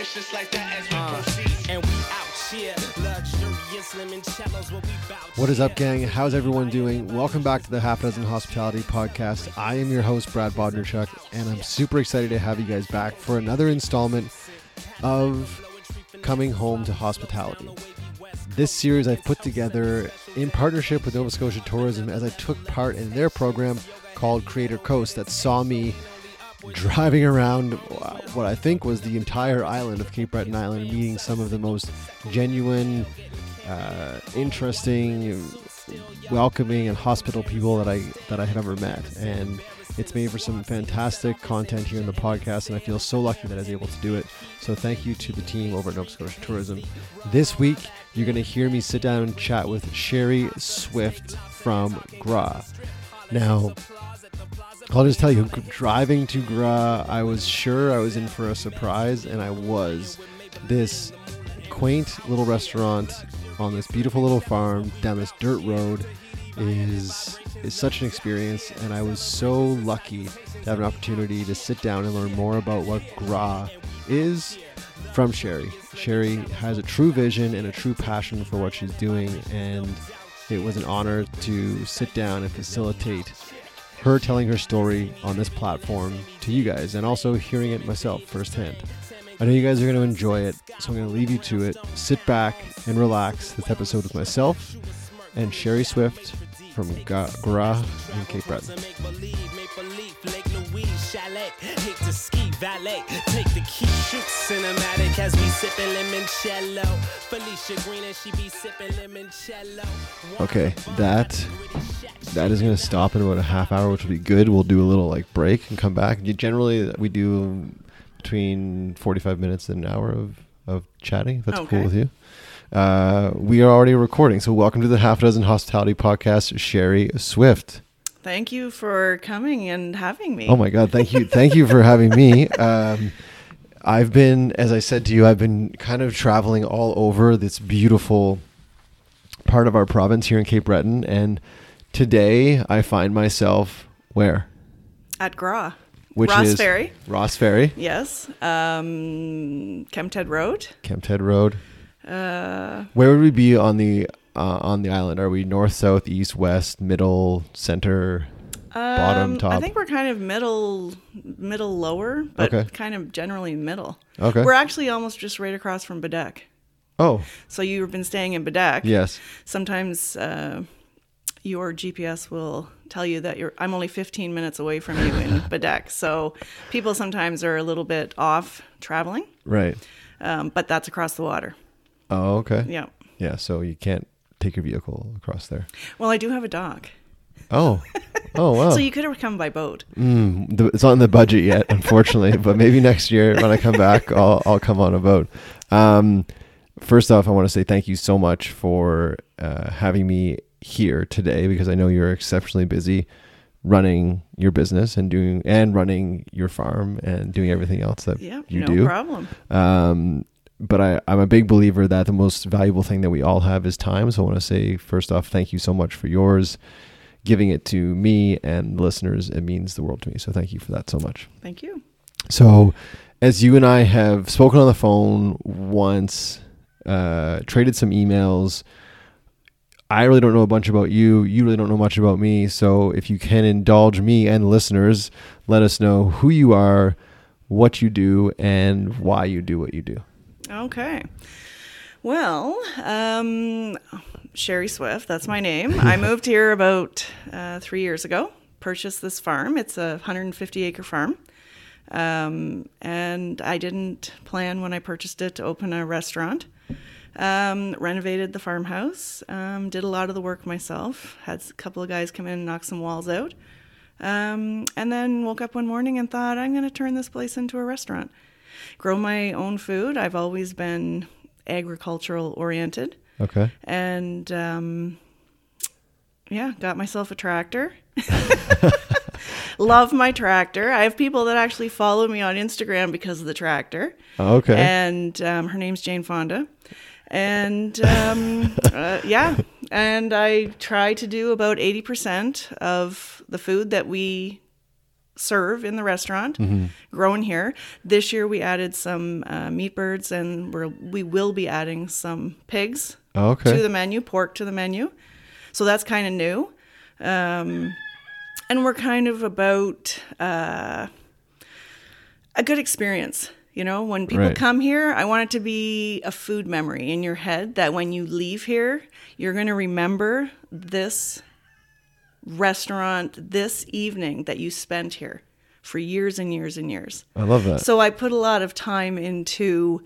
It's just like that as we uh, proceed. And we out here, luxurious limoncellos, what we bout What is up, gang? How's everyone doing? Welcome back to the Half Dozen Hospitality Podcast. I am your host, Brad Bodnerchuk, and I'm super excited to have you guys back for another installment of Coming Home to Hospitality. This series I've put together in partnership with Nova Scotia Tourism as I took part in their program called Creator Coast that saw me driving around what I think was the entire island of Cape Breton Island, meeting some of the most genuine, uh, interesting, welcoming, and hospitable people that I that I had ever met. And it's made for some fantastic content here in the podcast, and I feel so lucky that I was able to do it. So thank you to the team over at Nova Scotia Tourism. This week, you're going to hear me sit down and chat with Cherie Swift from GRA. Now, I'll just tell you, driving to Gra, I was sure I was in for a surprise, and I was. This quaint little restaurant on this beautiful little farm down this dirt road is is such an experience, and I was so lucky to have an opportunity to sit down and learn more about what Gra is from Cherie. Cherie has a true vision and a true passion for what she's doing, and it was an honor to sit down and facilitate her telling her story on this platform to you guys and also hearing it myself firsthand. I know you guys are going to enjoy it, so I'm going to leave you to it. Sit back and relax this episode with myself and Cherie Swift from Ga- Gra in Cape Breton. Make believe, make believe, Lake Louise, chalet, hate to ski, valet, take the key, shoot cinematic as we sipping limoncello. Felicia Green and she be sipping limoncello. Okay, that that is going to stop in about a half hour, which will be good. We'll do a little like break and come back. Generally, we do between 45 minutes and an hour of, of chatting. If that's cool with you. Uh, we are already recording, so welcome to the Half Dozen Hospitality Podcast, Cherie Swift. Thank you for coming and having me. Oh my God! Thank you, thank you for having me. Um, I've been, as I said to you, I've been kind of traveling all over this beautiful part of our province here in Cape Breton, and today I find myself where, At Gra. which Ross is Ferry. Ross Ferry, Yes. Um, Kempted Road. Kempted Road. Uh, Where would we be on the uh, on the island? Are we north, south, east, west, middle, center? Bottom, um, top? I think we're kind of middle, middle lower, but Okay. kind of generally middle. Okay. We're actually almost just right across from Baddeck. Oh, So you've been staying in Baddeck. yes. Sometimes uh, your GPS will tell you that you're. I'm only 15 minutes away from you in Baddeck. So people sometimes are a little bit off traveling, Right. um, but that's across the water. Oh, okay. Yeah. Yeah. So you can't take your vehicle across there. Well, I do have a dock. Oh, oh wow. So you could have come by boat. Mm, the, it's not in the budget yet, unfortunately. but maybe next year when I come back, I'll I'll come on a boat. Um, first off, I want to say thank you so much for uh, having me here today because I know you're exceptionally busy running your business and doing and running your farm and doing everything else that Yeah, you no do. No problem. Um, but I, I'm a big believer that the most valuable thing that we all have is time. So I want to say, first off, thank you so much for yours. Giving it to me and listeners, it means the world to me. So thank you for that so much. Thank you. So, as you and I have spoken on the phone once, uh, traded some emails, I really don't know a bunch about you. You really don't know much about me. So, if you can indulge me and listeners, let us know who you are, what you do, and why you do what you do. Okay. Well, um, Cherie Swift, that's my name. I moved here about uh, three years ago, purchased this farm. It's a 150 acre farm. Um, and I didn't plan when I purchased it to open a restaurant. Um, renovated the farmhouse, um, did a lot of the work myself, had a couple of guys come in and knock some walls out. Um, and then woke up one morning and thought, I'm going to turn this place into a restaurant. Grow my own food. I've always been agricultural oriented. Okay. And um, yeah, got myself a tractor. Love my tractor. I have people that actually follow me on Instagram because of the tractor. Okay. And um, her name's Jane Fonda. And um, uh, yeah, and I try to do about 80% of the food that we serve in the restaurant, Mm-hmm. grown here. This year we added some uh, meat birds, and we're, we will be adding some pigs Oh, okay. to the menu, pork to the menu. So that's kind of new. Um, and we're kind of about uh, a good experience. You know, when people Right. come here, I want it to be a food memory in your head that when you leave here, you're going to remember this restaurant, this evening that you spent here for years and years and years. I love that. So I put a lot of time into,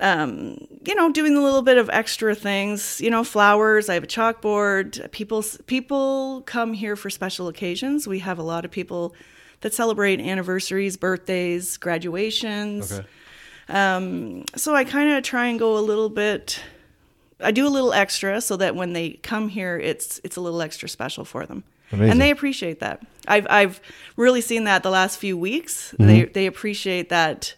um, you know, doing a little bit of extra things. You know, flowers. I have a chalkboard. People people come here for special occasions. We have a lot of people that celebrate anniversaries, birthdays, graduations. Okay. Um, so I kind of try and go a little bit. I do a little extra so that when they come here, it's it's a little extra special for them, Amazing. and they appreciate that. I've I've really seen that the last few weeks. They they appreciate that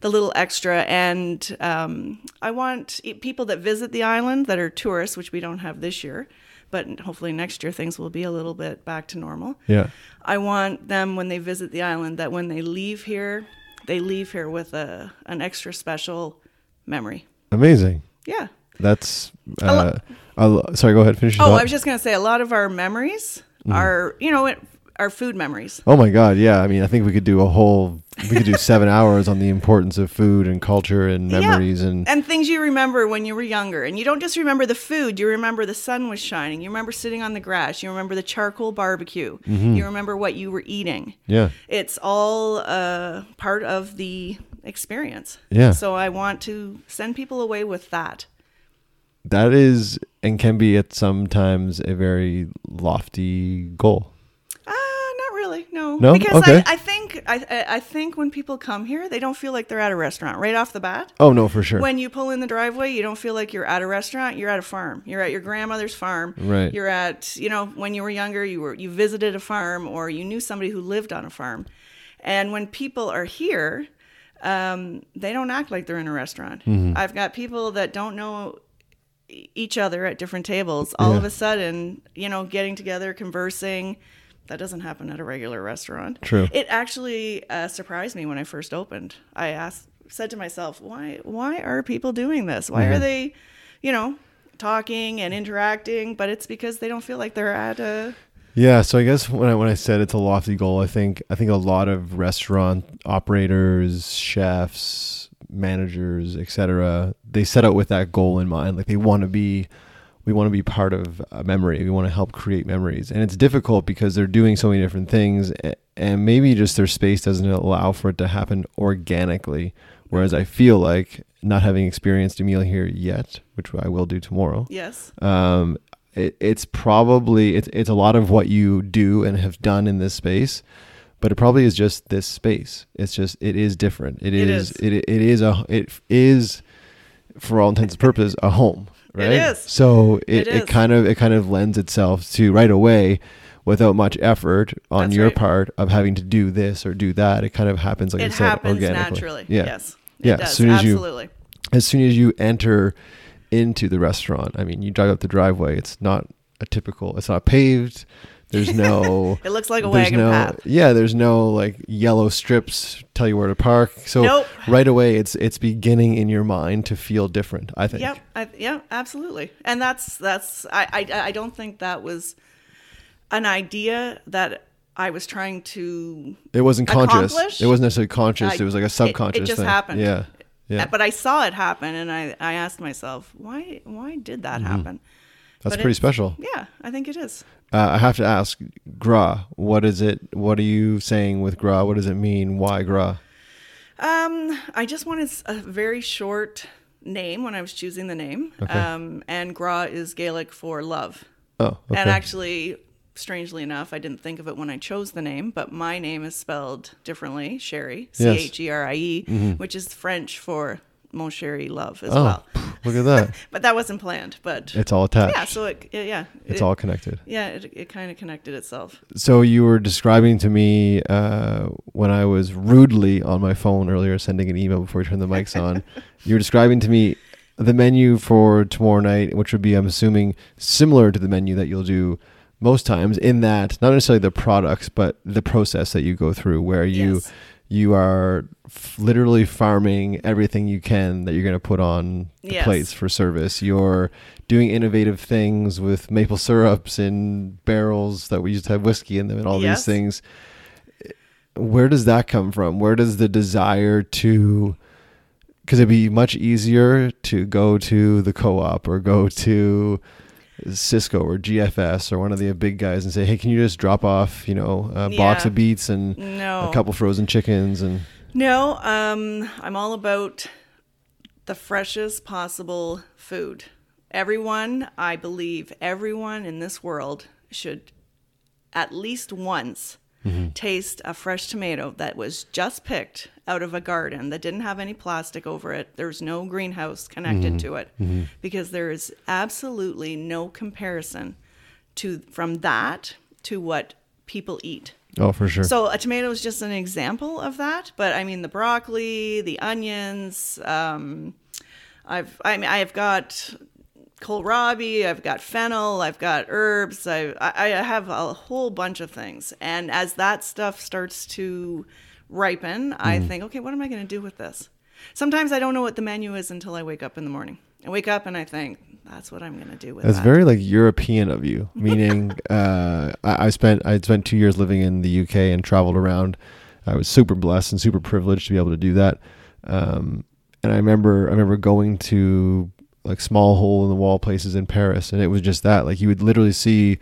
the little extra, and um, I want people that visit the island that are tourists, which we don't have this year, but hopefully next year things will be a little bit back to normal. yeah. I want them when they visit the island that when they leave here, they leave here with a an extra special memory. Amazing. Yeah. That's. Uh, lo- sorry, go ahead. Finish Oh. I was just gonna say a lot of our memories are you know it, are food memories. Oh my God! Yeah, I mean, I think we could do a whole. We could do seven hours on the importance of food and culture and memories yeah. and. and things you remember when you were younger, and you don't just remember the food. You remember the sun was shining. You remember sitting on the grass. You remember the charcoal barbecue. Mm-hmm. You remember what you were eating. Yeah. It's all uh, part of the experience. Yeah. So I want to send people away with that. That is and can be at sometimes a very lofty goal. Uh, not really. No. No? Because Okay. I, I think I, I think when people come here, they don't feel like they're at a restaurant right off the bat. Oh no, for sure. When you pull in the driveway, you don't feel like you're at a restaurant. You're at a farm. You're at your grandmother's farm. Right. You're at you know when you were younger, you were you visited a farm or you knew somebody who lived on a farm. And when people are here, um, they don't act like they're in a restaurant. Mm-hmm. I've got people that don't know each other at different tables. All of a sudden, you know, getting together, conversing. That doesn't happen at a regular restaurant. True. It actually uh, surprised me when I first opened. I asked, said to myself, why, why are people doing this? Why Mm-hmm. are they, you know, talking and interacting? But it's because they don't feel like they're at a. Yeah, so I guess when I when I said it's a lofty goal, I think I think a lot of restaurant operators, chefs, managers, etc. They set out with that goal in mind. Like they want to be, we want to be part of a memory. We want to help create memories, and it's difficult because they're doing so many different things, and maybe just their space doesn't allow for it to happen organically. Whereas I feel like not having experienced a meal here yet, which I will do tomorrow, Yes. um, it, it's probably it's it's a lot of what you do and have done in this space, but it probably is just this space. It's just it is different. It is, is. it it is a it is for all intents and purposes a home, right? is. So it, It it, is. kind of it kind of lends itself to right away. Without much effort on That's your right. part of having to do this or do that, it kind of happens like I it said happens organically. naturally. Yeah, Yes. It Yeah, as soon as you- as soon as you enter into the restaurant, I mean, you drive up the driveway. It's not a typical. It's not paved. There's no. It looks like a wagon no, path. Yeah, there's no like yellow strips tell you where to park. So Nope. right away, it's it's beginning in your mind to feel different. I think. Yep. I, yeah, absolutely. And that's that's I, I I don't think that was an idea that I was trying to It wasn't conscious. Accomplish? It wasn't necessarily conscious. I- it was like a it- it just thing. happened. Yeah. Yeah. but I saw it happen and I, I asked myself, why why did that mm-hmm. happen? Mm-hmm. That's but pretty special. Yeah, I think it is. Uh, I have to ask, gra. What is it? What are you saying with gra? What does it mean? Why gra? Um, I just wanted a very short name when I was choosing the name. Okay. Um, and Gra is Gaelic for love. Oh, okay. And actually, strangely enough, I didn't think of it when I chose the name, but my name is spelled differently, Cherie, C. H E R I E, which is French for mon chéri, love as oh, well. look at that. But that wasn't planned. But It's all attached. yeah, so it, it- yeah, it's it- all connected. yeah, it, it kind of connected itself. So you were describing to me uh, when I was rudely on my phone earlier, sending an email before we turned the mics on. you were describing to me the menu for tomorrow night, which would be, I'm assuming, similar to the menu that you'll do most times in that not necessarily the products but the process that you go through where you Yes. You are f- literally farming everything you can that you're going to put on the Yes. plates for service you're doing innovative things with maple syrups in barrels that we used to have whiskey in them and all Yes. these things where does that come from where does the desire to because it'd be much easier to go to the co-op or go to Sysco or GFS or one of the big guys and say, "Hey, can you just drop off, you know, a box of beets and No. a couple frozen chickens and No, um, I'm all about the freshest possible food. Everyone, I believe, everyone in this world should at least once Mm-hmm. taste a fresh tomato that was just picked out of a garden that didn't have any plastic over it. There's no greenhouse connected mm-hmm. to it mm-hmm. because there is absolutely no comparison to from that to what people eat. oh, for sure. So a tomato is just an example of that, but I mean the broccoli, the onions. Um, I've I mean I've got kohlrabi, I've got fennel, I've got herbs. I I I have a whole bunch of things, and as that stuff starts to ripen, I Mm-hmm. think, okay, what am I going to do with this? Sometimes I don't know what the menu is until I wake up in the morning. I wake up and I think that's what I'm going to do with That's that. very like European of you. Meaning, uh, I, I spent I spent two years living in the UK and traveled around. I was super blessed and super privileged to be able to do that. Um, and I remember I remember going to like small hole in the wall places in Paris, and it was just that. Like you would literally see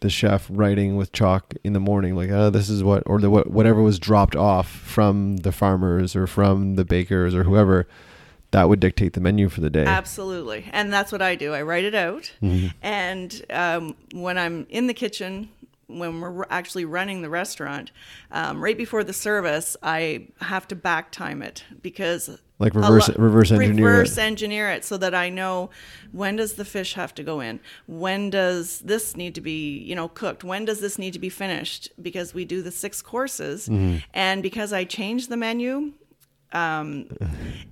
the chef writing with chalk in the morning, like, "Oh, this is what," or the what, whatever was dropped off from the farmers or from the bakers or whoever. That would dictate the menu for the day. Absolutely. And that's what I do. I write it out. And um, when I'm in the kitchen, when we're actually running the restaurant, um, right before the service, I have to back time it because. Like reverse- lo- reverse engineer it. reverse engineer it so that I know when does the fish have to go in, when does this need to be you know cooked, when does this need to be finished because we do the six courses, Mm-hmm. and because I change the menu, um,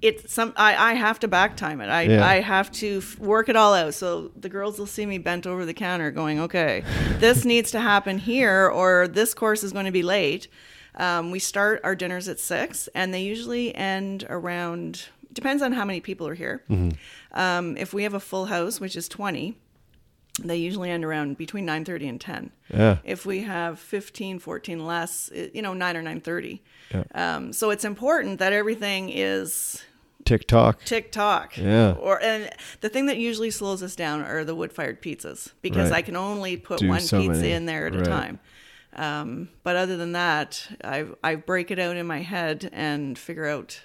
it's some I, I have to back time it. I Yeah. I have to f- work it all out. So the girls will see me bent over the counter, going, "Okay, this needs to happen here, or this course is going to be late." Um, we start our dinners at six, and they usually end around. Depends on how many people are here. Um, if we have a full house, which is twenty, they usually end around between 9.30 and 10 Yeah. if we have 15 14 less it- you know 9 or 9.30 Yeah. um, so it's important that everything is TikTok. TikTok. Yeah. Or and the thing that usually slows us down are the wood-fired pizzas because Right. I can only put Do one so pizza many. in there at Right. a time. Um, but other than that, I I break it out in my head and figure out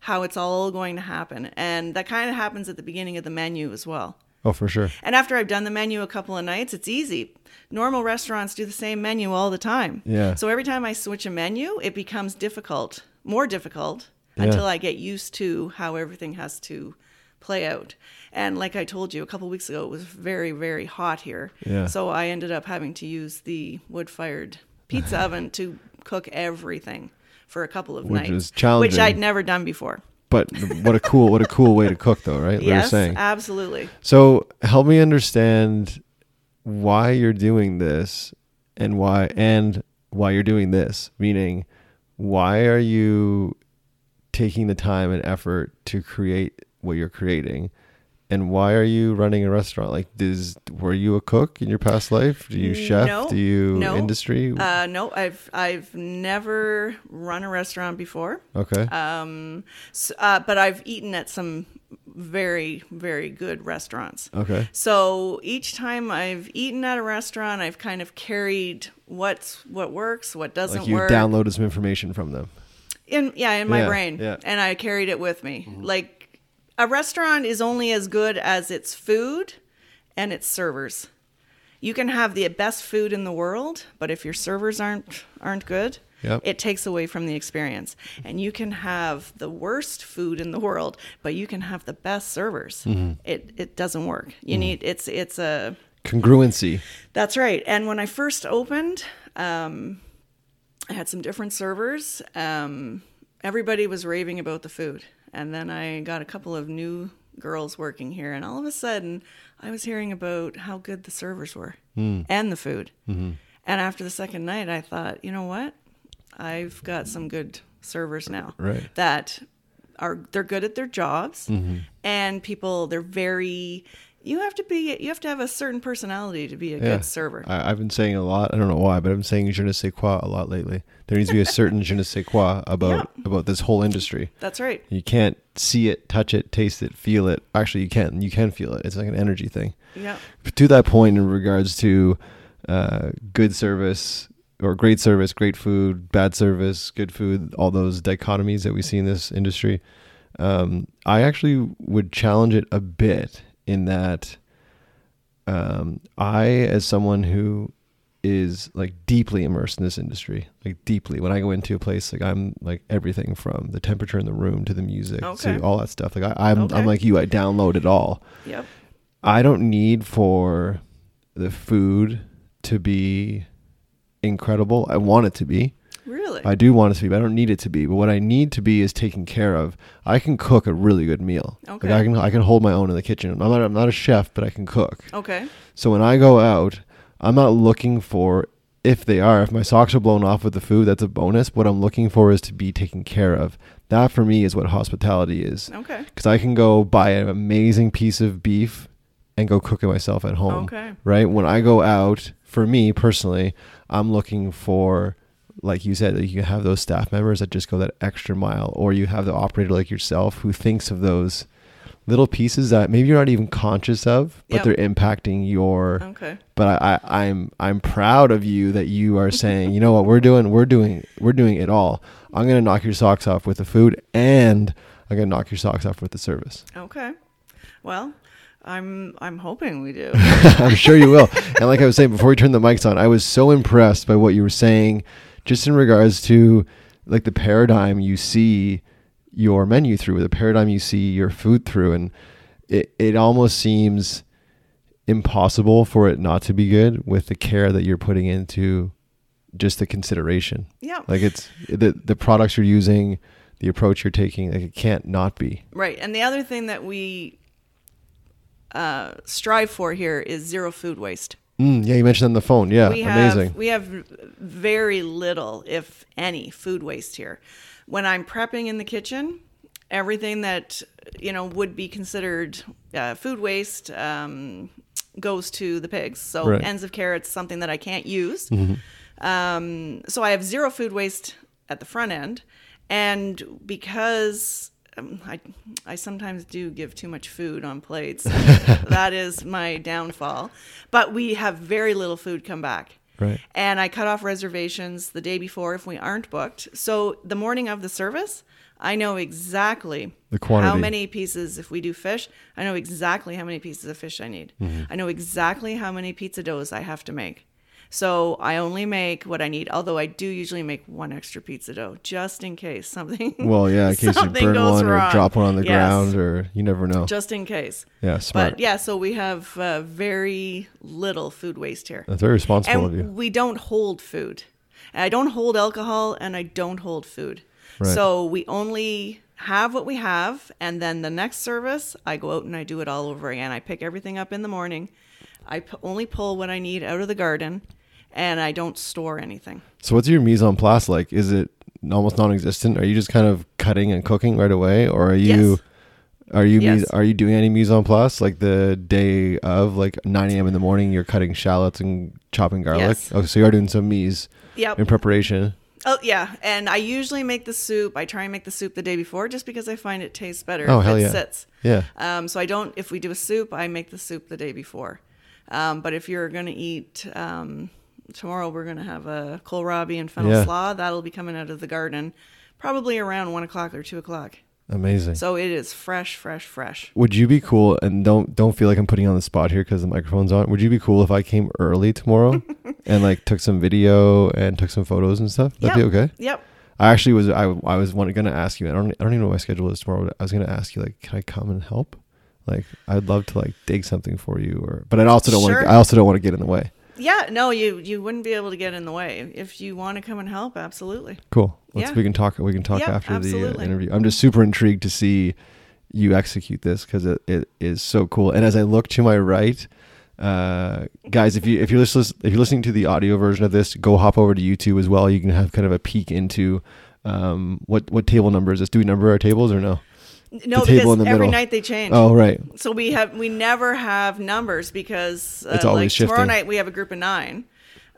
how it's all going to happen, and that kind of happens at the beginning of the menu as well. Oh, for sure. And after I've done the menu a couple of nights, it's easy. Normal restaurants do the same menu all the time. Yeah. So every time I switch a menu, it becomes difficult, more difficult, Yeah. until I get used to how everything has to play out. And like I told you a couple weeks ago, it was very, very hot here. Yeah. So I ended up having to use the wood fired pizza oven to cook everything for a couple of Which nights. is challenging. Which I'd never done before. But what a cool, what a cool way to cook, though, right? Were yes, saying. absolutely. So help me understand why you're doing this and why and why you're doing this. Meaning, why are you taking the time and effort to create what you're creating? And why are you running a restaurant? Like, does were you a cook in your past life? Do you chef? No, Do you no. industry? Uh, no, I've I've never run a restaurant before. okay. S uh, but I've eaten at some very very good restaurants. okay. So each time I've eaten at a restaurant, I've kind of carried what's what works, what doesn't Like you work. downloaded some information from them. in yeah in my Yeah, brain yeah. and i carried it with me like a restaurant is only as good as its food and its servers you can have the best food in the world but if your servers aren't aren't good Yep. it takes away from the experience and you can have the worst food in the world but you can have the best servers Mm-hmm. it it doesn't work you need it's it's a Congruency. that's right. And when I first opened, um, I had some different servers. Um, everybody was raving about the food. And then I got a couple of new girls working here. And all of a sudden, I was hearing about how good the servers were Hmm. and the food. Mm-hmm. And after the second night, I thought, you know what? I've got some good servers now Right. that are they're good at their jobs, Mm-hmm. and people they're very. You have to be. You have to have a certain personality to be a Yeah. good server. I, I've been saying a lot. I don't know why, but I'm saying je ne sais quoi a lot lately. There needs to be a certain je ne sais quoi about about this whole industry. That's right. You can't see it, touch it, taste it, feel it. Actually, you can. You can feel it. It's like an energy thing. Yeah. To that point, in regards to uh, good service or great service, great food, bad service, good food, all those dichotomies that we see in this industry, um, I actually would challenge it a bit in that um, I, as someone who is like deeply immersed in this industry, like deeply, when I go into a place, like I'm like everything from the temperature in the room to the music Okay. to all that stuff. Like I, I'm, Okay. I'm like you. I download it all. Yep. I don't need for the food to be incredible. I want it to be. Really. I do want it to be, but I don't need it to be. But what I need to be is taken care of. I can cook a really good meal. Okay. Like I can I can hold my own in the kitchen. I'm not I'm not a chef, but I can cook. okay. So when I go out, I'm not looking for if they are. If my socks are blown off with the food, that's a bonus. What I'm looking for is to be taken care of. That for me is what hospitality is. Okay. Because I can go buy an amazing piece of beef and go cook it myself at home. Okay. Right? When I go out, for me personally, I'm looking for, like you said, you have those staff members that just go that extra mile, or you have the operator like yourself who thinks of those little pieces that maybe you're not even conscious of, but Yep. they're impacting your. Okay. But I, I, I'm I'm proud of you that you are saying, you know what, we're doing we're doing we're doing it all. I'm gonna knock your socks off with the food and I'm gonna knock your socks off with the service. Okay. Well, I'm I'm hoping we do. I'm sure you will. And like I was saying before we turned the mics on, I was so impressed by what you were saying, just in regards to like the paradigm you see your menu through, the paradigm you see your food through, and it it almost seems impossible for it not to be good with the care that you're putting into just the consideration. yeah. Like it's the the products you're using, the approach you're taking, like it can't not be. Right. And the other thing that we uh, strive for here is zero food waste. Mm, yeah, you mentioned on the phone. Yeah, we have amazing. we have very little, if any, food waste here. When I'm prepping in the kitchen, everything that you know would be considered uh, food waste um, goes to the pigs. So Right. ends of carrots, something that I can't use. Um, so I have zero food waste at the front end, and because um, I I sometimes do give too much food on plates, that is my downfall. But we have very little food come back. Right. And I cut off reservations the day before if we aren't booked. So the morning of the service, I know exactly The quantity. how many pieces, if we do fish, I know exactly how many pieces of fish I need. Mm-hmm. I know exactly how many pizza doughs I have to make. So I only make what I need, although I do usually make one extra pizza dough just in case something. Well, yeah, in case you burn one or drop one on the Yes, ground, or you never know. just in case. yeah, smart. But yeah, so we have uh, very little food waste here That's very responsible of you. we don't hold food. I don't hold alcohol and I don't hold food. Right. So we only have what we have and then the next service I go out and I do it all over again. I pick everything up in the morning. I p- only pull what I need out of the garden and I don't store anything. So, what's your mise en place like? Is it almost non-existent? Are you just kind of cutting and cooking right away, or are you? Yes. Are you Yes. are you doing any mise en place like the day of like 9 a.m. in the morning? You're cutting shallots and chopping garlic. Yes. Okay, so you are doing some mise Yep. in preparation. Oh yeah, and I usually make the soup. I try and make the soup the day before just because I find it tastes better Oh, hell it yeah. sits. Yeah. Um, so I don't. If we do a soup, I make the soup the day before. Um, but if you're gonna eat um, tomorrow, we're gonna have a kohlrabi and fennel Yeah. slaw. That'll be coming out of the garden, probably around one o'clock or two o'clock. Amazing. So it is fresh, fresh, fresh. Would you be cool? And don't don't feel like I'm putting you on the spot here because the microphone's on. Would you be cool if I came early tomorrow and like took some video and took some photos and stuff? That'd Yep. be okay. Yep. I actually was I, I was going to ask you. I don't I don't even know what my schedule is tomorrow. But I was going to ask you like, can I come and help? Like, I'd love to like dig something for you, or but I also don't want Sure. to. I also don't want to get in the way. Yeah. No, you you wouldn't be able to get in the way if you want to come and help. Absolutely. Cool. Let's Yeah. we can talk. We can talk after the uh, interview. I'm just super intrigued to see you execute this because it, it is so cool. And as I look to my right, uh, guys, if you if you're listening if you're listening to the audio version of this, go hop over to YouTube as well. You can have kind of a peek into um, what what table number is this? Do we number our tables or no? No, the because every middle. night they change. Oh, right. So we have we never have numbers because uh, It's always like tomorrow night we have a group of nine.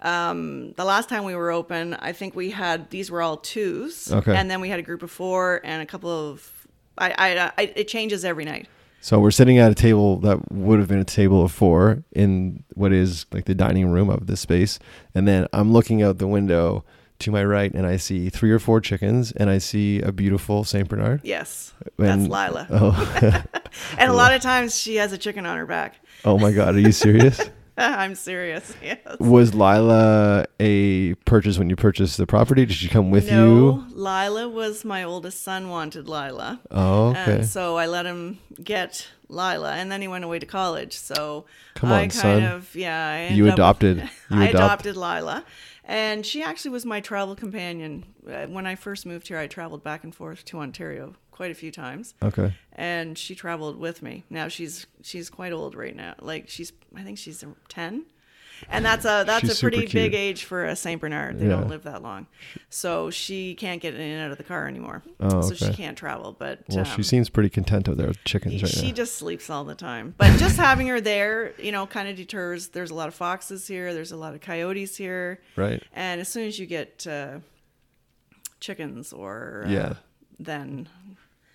Um, the last time we were open, I think we had these were all twos, Okay. and then we had a group of four and a couple of. I, I, I it changes every night. So we're sitting at a table that would have been a table of four in what is like the dining room of this space, and then I'm looking out the window to my right, and I see three or four chickens, and I see a beautiful Saint Bernard. Yes, And- that's Lila, Oh, and a lot of times she has a chicken on her back. oh my God! Are you serious? I'm serious. Yes. Was Lila a purchase when you purchased the property? Did she come with no, you? Lila was my oldest son wanted Lila. Oh, okay. And so I let him get Lila, and then he went away to college. So Come I on, kind son. of yeah. I You adopted- you I adopted Lila, and she actually was my travel companion Uh, when I first moved here. I traveled back and forth to Ontario quite a few times, okay. and she traveled with me. Now she's she's quite old right now. Like she's I think she's ten. And that's a that's She's a pretty big age for a Saint Bernard. They Yeah. don't live that long, so she can't get in and out of the car anymore. Oh, So she can't travel. But Well, um, she seems pretty content with chickens right she now. just sleeps all the time. But just having her there, you know, kind of deters. There's a lot of foxes here. There's a lot of coyotes here. Right. And as soon as you get uh, chickens or uh, Yeah. then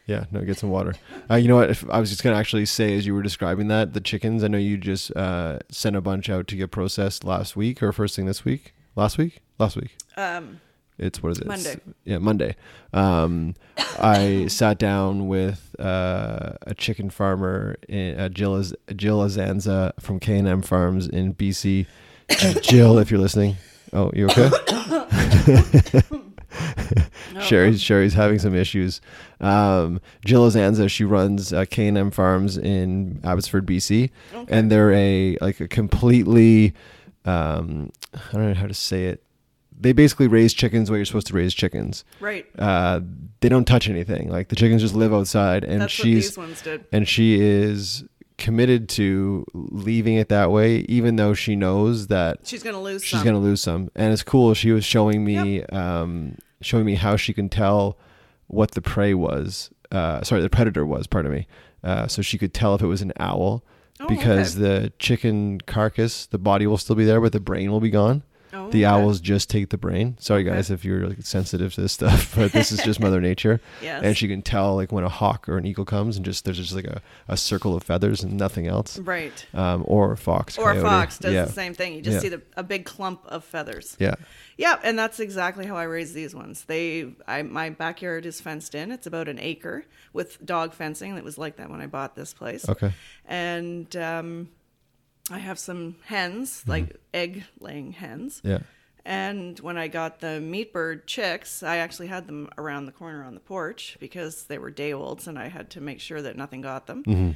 Yeah, no, get some water. Uh, you know what? If, I was just gonna actually say, as you were describing that, the chickens. I know you just uh, sent a bunch out to get processed last week or first thing this week. Last week? Last week. um, It's what is it? It's- Monday. yeah, Monday. Um, I sat down with uh, a chicken farmer, in, uh, Jill, Jill Azanza from K and M Farms in BC. Jill, if you're listening, oh, you okay? Cherie's Cherie's having some issues. Um, Jill Azanza, she runs uh, K and M Farms in Abbotsford, BC, and they're a like a completely um, I don't know how to say it. They basically raise chickens the way you're supposed to raise chickens. right. Uh, they don't touch anything. Like the chickens just live outside, and That's she's these ones did. and she is committed to leaving it that way, even though she knows that She's gonna lose. she's some. gonna lose some and it's cool she was showing me um showing me how she can tell what the prey was uh sorry the predator was pardon me uh so she could tell if it was an owl Oh, because okay. the chicken carcass the body will still be there but the brain will be gone Oh, the owls just take the brain sorry guys if you're like sensitive to this stuff but this is just mother nature Yes. and she can tell like when a hawk or an eagle comes and just there's just like a, a circle of feathers and nothing else Right. um or a fox Or a fox does yeah the same thing. You just Yeah. see the, a big clump of feathers. yeah Yeah, and that's exactly how I raise these ones. They, I, my backyard is fenced in. It's about an acre with dog fencing. It was like that when I bought this place. okay And um, I have some hens, like egg laying hens. yeah And when I got the meat bird chicks, I actually had them around the corner on the porch because they were day olds and I had to make sure that nothing got them.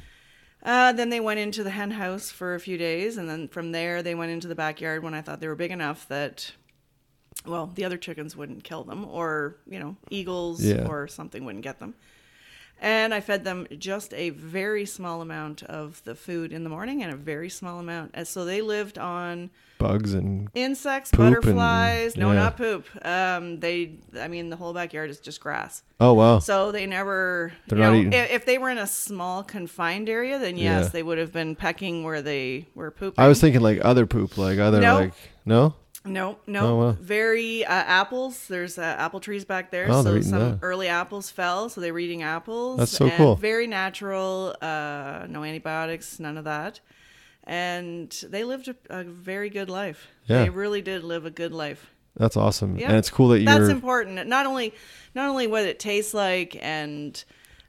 Uh, then they went into the hen house for a few days, and then from there they went into the backyard when I thought they were big enough that, well, the other chickens wouldn't kill them, or you know, eagles Yeah. or something wouldn't get them. And I fed them just a very small amount of the food in the morning and a very small amount. And so they lived on bugs and insects, Poop and- butterflies. no, not poop. Um, they, I mean, the whole backyard is just grass. oh wow So they never. They're not know, eating- If, if they were in a small confined area, then yes, Yeah. they would have been pecking where they were pooping. I was thinking like other poop, like other No. like no. No, no. Oh, wow. Very uh, apples. There's uh, apple trees back there. Oh, so some that. early apples fell, so they were eating apples. That's so and cool. Very natural. Uh, no antibiotics. None of that. And they lived a, a very good life. Yeah. They really did live a good life. That's awesome, Yeah. and it's cool that you're. important. Not only not only what it tastes like and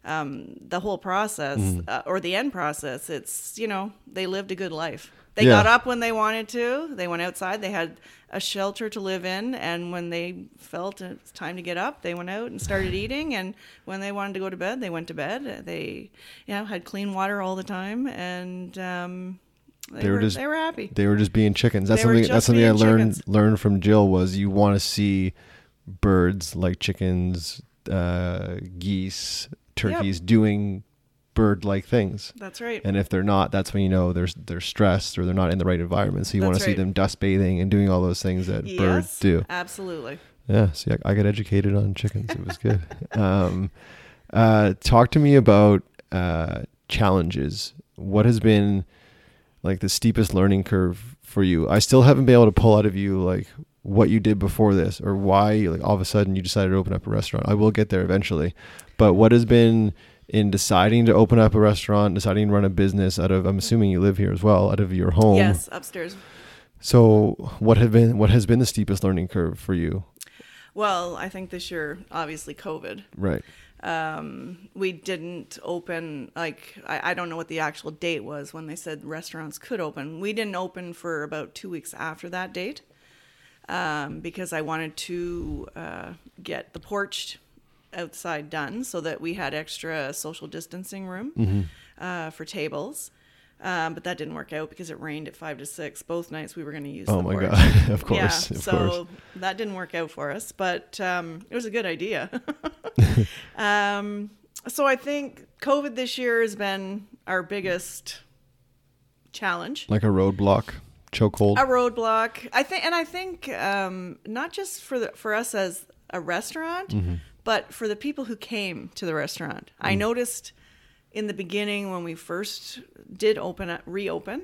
um, the whole process uh, or the end process. It's you know they lived a good life. They Yeah. got up when they wanted to. They went outside. They had a shelter to live in, and when they felt it's time to get up, they went out and started eating. And when they wanted to go to bed, they went to bed. They, you know, had clean water all the time, and um, they, They were were, just- they were happy. They were just being chickens. That's They something. That's something I learned chickens. learned from Jill was you want to see birds like chickens, uh, geese, turkeys doing bird-like things. That's right. And if they're not, that's when you know they're they're stressed or they're not in the right environment. So you want to see them dust bathing and doing all those things that birds do. absolutely. Yeah, see, I, I got educated on chickens. It was good. um, uh, talk to me about uh, challenges. What has been like the steepest learning curve for you? I still haven't been able to pull out of you like what you did before this or why like all of a sudden you decided to open up a restaurant. I will get there eventually, but what has been in deciding to open up a restaurant, deciding to run a business out of? I'm assuming you live here as well, out of your home. Yes, upstairs. So what have been what has been the steepest learning curve for you? Well, I think this year, obviously, COVID. Right. Um, we didn't open, like, I, I don't know what the actual date was when they said restaurants could open. We didn't open for about two weeks after that date um, because I wanted to uh, get the porch outside done so that we had extra social distancing room uh, for tables. Um, but that didn't work out because it rained at five to six both nights we were going to use Oh my god! of course, yeah, of so course. that didn't work out for us, but um, it was a good idea. um, so I think COVID this year has been our biggest challenge, Like a roadblock, chokehold. a roadblock. I think, and I think um, not just for the, for us as a restaurant, Mm-hmm. But for the people who came to the restaurant. I Mm. noticed in the beginning when we first did open up, reopen.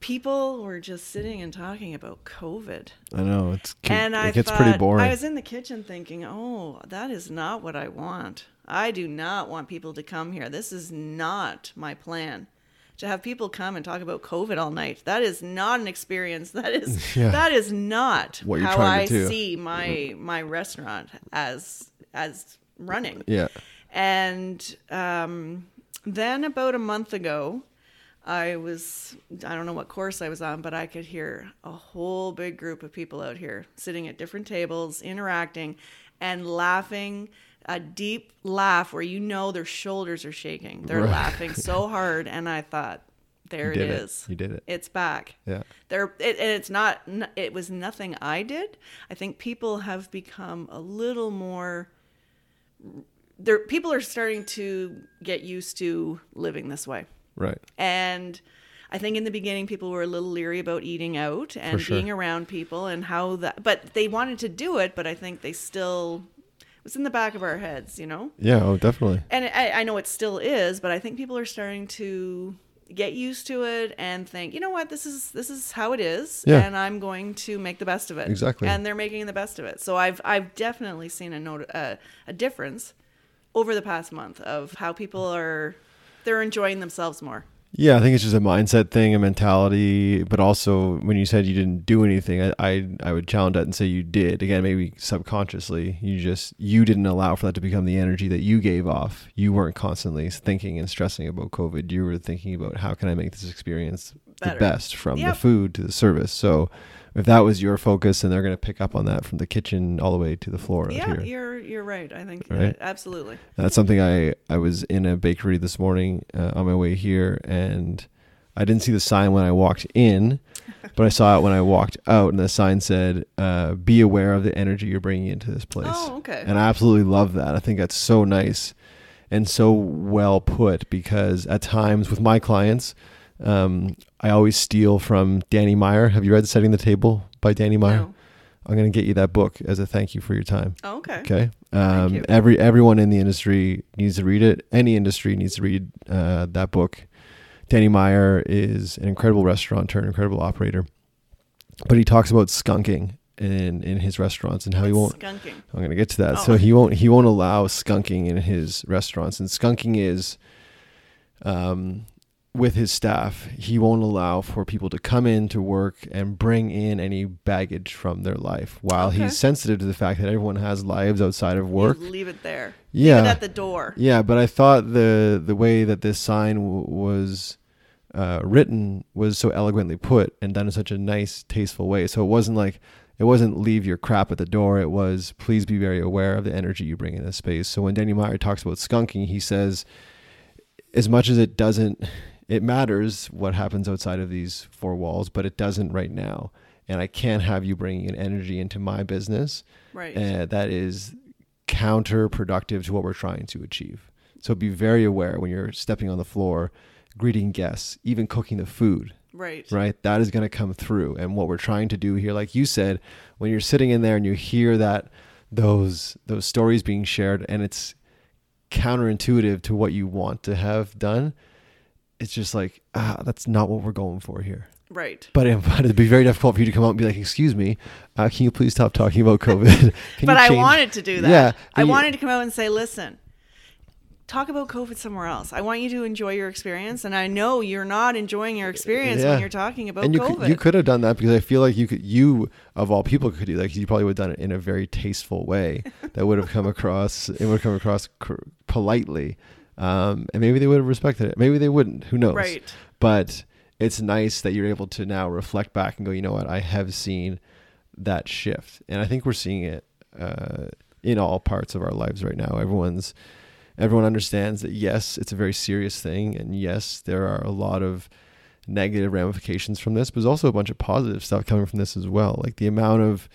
People were just sitting and talking about COVID. I know it's And I it gets thought, pretty boring. I was in the kitchen thinking, "Oh, that is not what I want. I do not want people to come here. This is not my plan." To have people come and talk about COVID all night, that is not an experience. That is Yeah. that is not What how I see my my restaurant as as running. yeah, And um, then about a month ago, I was, I don't know what course I was on, but I could hear a whole big group of people out here sitting at different tables, interacting and laughing. A deep laugh where you know their shoulders are shaking. They're Right. laughing so hard. And I thought, there it it. is. You did it. It's back. yeah, There, it, and it's not. It was nothing I did. I think people have become a little more. There, people are starting to get used to living this way, right. and I think in the beginning people were a little leery about eating out and sure. being around people and how that. But they wanted to do it, but I think they still. It was in the back of our heads, you know Yeah, oh, definitely. and I, I know it still is, but I think people are starting to get used to it and think, you know what, this is this is how it is, Yeah. and I'm going to make the best of it. Exactly. And they're making the best of it. So I've I've definitely seen a note a, a difference over the past month of how people are they're enjoying themselves more. Yeah, I think it's just a mindset thing, a mentality, but also when you said you didn't do anything, I, I I would challenge that and say you did. Again, maybe subconsciously, you just you didn't allow for that to become the energy that you gave off. You weren't constantly thinking and stressing about COVID. You were thinking about how can I make this experience the best from the food to the service. So if that was your focus, and they're going to pick up on that from the kitchen all the way to the floor yeah, here. you're you're right. I think Right? absolutely. That's something I I was in a bakery this morning uh, on my way here, and I didn't see the sign when I walked in, but I saw it when I walked out, and the sign said, uh, "Be aware of the energy you're bringing into this place." Oh, okay. And I absolutely love that. I think that's so nice and so well put because at times with my clients, um, I always steal from Danny Meyer. Have you read "Setting the Table" by Danny Meyer? No. I'm going to get you that book as a thank you for your time. Oh, okay. Okay. Um, every everyone in the industry needs to read it. Any industry needs to read uh, that book. Danny Meyer is an incredible restaurateur, an incredible operator, but he talks about skunking in in his restaurants and how he won't. Skunking. I'm going to get to that. Oh. So he won't he won't allow skunking in his restaurants, and skunking is, um, with his staff, he won't allow for people to come in to work and bring in any baggage from their life. While Okay. he's sensitive to the fact that everyone has lives outside of work. You leave it there. Yeah. Leave it at the door. Yeah, but I thought the the way that this sign w- was uh, written was so eloquently put and done in such a nice, tasteful way. So it wasn't like it wasn't leave your crap at the door. It was please be very aware of the energy you bring in this space. So when Danny Meyer talks about skunking, he says as much as it doesn't it matters what happens outside of these four walls, but it doesn't right now. And I can't have you bringing an energy into my business Right. uh, that is counterproductive to what we're trying to achieve. So be very aware when you're stepping on the floor, greeting guests, even cooking the food Right. right? That is going to come through. And what we're trying to do here, like you said, when you're sitting in there and you hear that those those stories being shared, and it's counterintuitive to what you want to have done, it's just like ah, that's not what we're going for here. Right. But, it, but it'd be very difficult for you to come out and be like, "Excuse me, uh, can you please stop talking about COVID?" Can but I wanted to do that. Yeah, I you- wanted to come out and say, listen, talk about COVID somewhere else. I want you to enjoy your experience, and I know you're not enjoying your experience Yeah. when you're talking about and you COVID. could, you could have done that because I feel like you could you of all people could do that 'cause you probably would have done it in a very tasteful way that would have come across it would have come across cr- politely um, and maybe they would have respected it. Maybe they wouldn't. Who knows? Right. but it's nice that you're able to now reflect back and go you know what? I have seen that shift. And I think we're seeing it uh, in all parts of our lives right now. Everyone's everyone understands that yes, it's a very serious thing, and yes, there are a lot of negative ramifications from this, but there's also a bunch of positive stuff coming from this as well. Like the amount of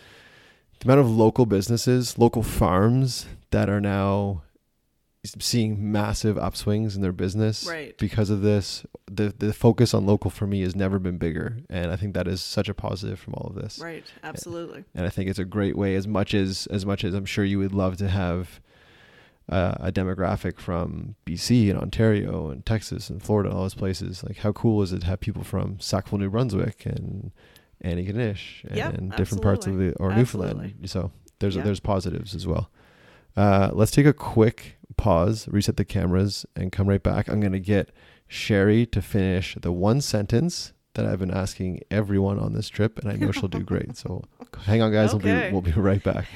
the amount of local businesses, local farms that are now seeing massive upswings in their business Right. because of this. The the focus on local for me has never been bigger, and I think that is such a positive from all of this right. Absolutely. and I think it's a great way. As much as as much as I'm sure you would love to have uh, a demographic from BC and Ontario and Texas and Florida, and all those places. Like, how cool is it to have people from Sackville, New Brunswick, and Antigonish, and Yeah, different parts of the or Newfoundland? So there's Yeah. there's positives as well. Uh, let's take a quick pause, reset the cameras, and come right back. I'm gonna get Cherie to finish the one sentence that I've been asking everyone on this trip, and I know she'll do great. So hang on, guys. We'll be we'll be right back.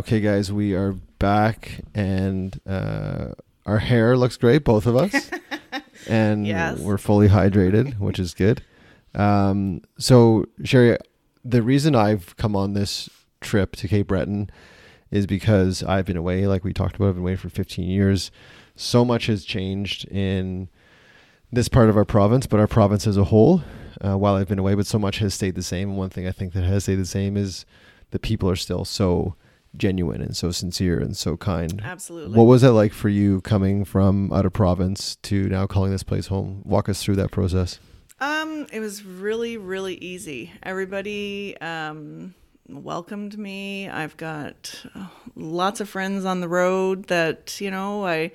Okay, guys, we are back, and uh, our hair looks great, both of us, and Yes. we're fully hydrated, which is good. Um, so, Cherie, the reason I've come on this trip to Cape Breton is because I've been away, like we talked about. I've been away for 15 years. So much has changed in this part of our province, but our province as a whole, uh, while I've been away, but so much has stayed the same. And one thing I think that has stayed the same is the people are still so genuine and so sincere and so kind. Absolutely. What was it like for you coming from out of province to now calling this place home? Walk us through that process. Um, it was really, really easy. Everybody um, welcomed me. I've got uh, lots of friends on the road that you know I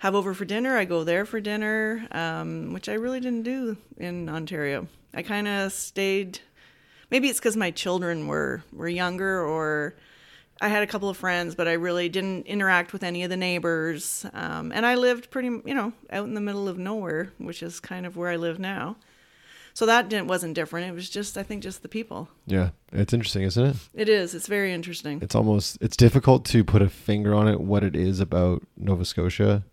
have over for dinner. I go there for dinner, um, which I really didn't do in Ontario. I kind of stayed. Maybe it's because my children were were younger, or I had a couple of friends, but I really didn't interact with any of the neighbors. Um, and I lived pretty, you know, out in the middle of nowhere, which is kind of where I live now. So that didn't, wasn't different. It was just, I think, just the people. Yeah, it's interesting, isn't it? It is. It's very interesting. It's almost it's difficult to put a finger on it what it is about Nova Scotia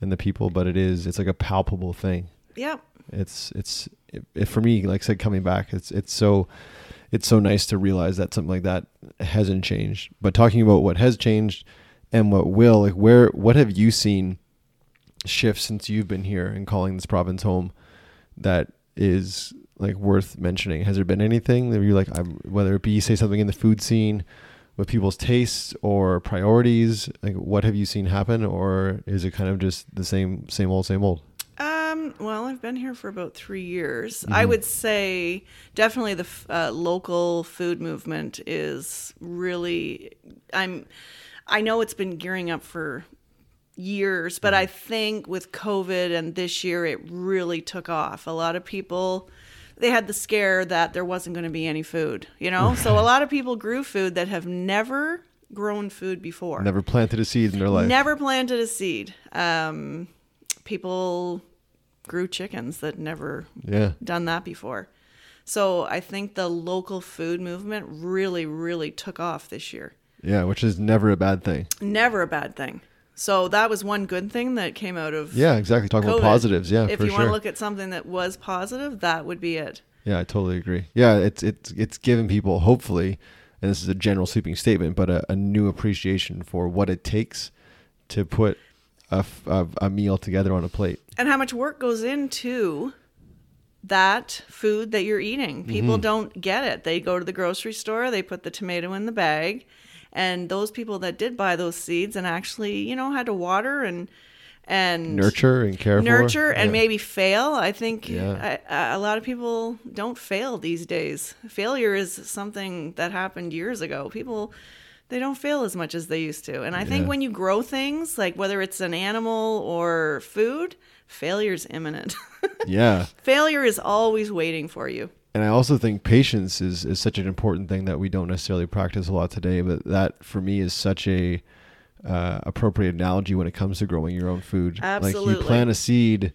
and the people, but it is it's like a palpable thing. Yep. It's it's it, it- for me, like I said, coming back, it's it's so it's so nice to realize that something like that hasn't changed. But talking about what has changed and what will, like where what have you seen shift since you've been here and calling this province home that is like worth mentioning? Has there been anything that you're like, I'm, whether it be say something in the food scene with people's tastes or priorities? Like, what have you seen happen, or is it kind of just the same, same old, same old? Um, well, I've been here for about three years. I would say definitely the f- uh, local food movement is really. I'm. I know it's been gearing up for years, but I think with COVID and this year, it really took off. A lot of people. They had the scare that there wasn't going to be any food, you know? So a lot of people grew food that have never grown food before Never planted a seed in their life. never planted a seed. Um, people grew chickens that never Yeah. done that before. So I think the local food movement really, really took off this year. Yeah, which is never a bad thing. Never a bad thing. So that was one good thing that came out of Yeah, exactly. Talking about positives. Yeah, If you sure. want to look at something that was positive, that would be it. yeah, I totally agree. Yeah, it's it's it's giving people hopefully, and this is a general sweeping statement, but a, a new appreciation for what it takes to put a a meal together on a plate. And how much work goes into that food that you're eating. People Mm-hmm. don't get it. They go to the grocery store, they put the tomato in the bag, and those people that did buy those seeds and actually, you know, had to water and and Nurture and care for. nurture and Yeah. maybe fail. I think Yeah. I, a lot of people don't fail these days. Failure is something that happened years ago. People they don't fail as much as they used to. And I think when you grow things, like whether it's an animal or food, failure's imminent. Yeah. Failure is always waiting for you. And I also think patience is, is such an important thing that we don't necessarily practice a lot today. But that for me is such a uh, appropriate analogy when it comes to growing your own food. Like you plant a seed.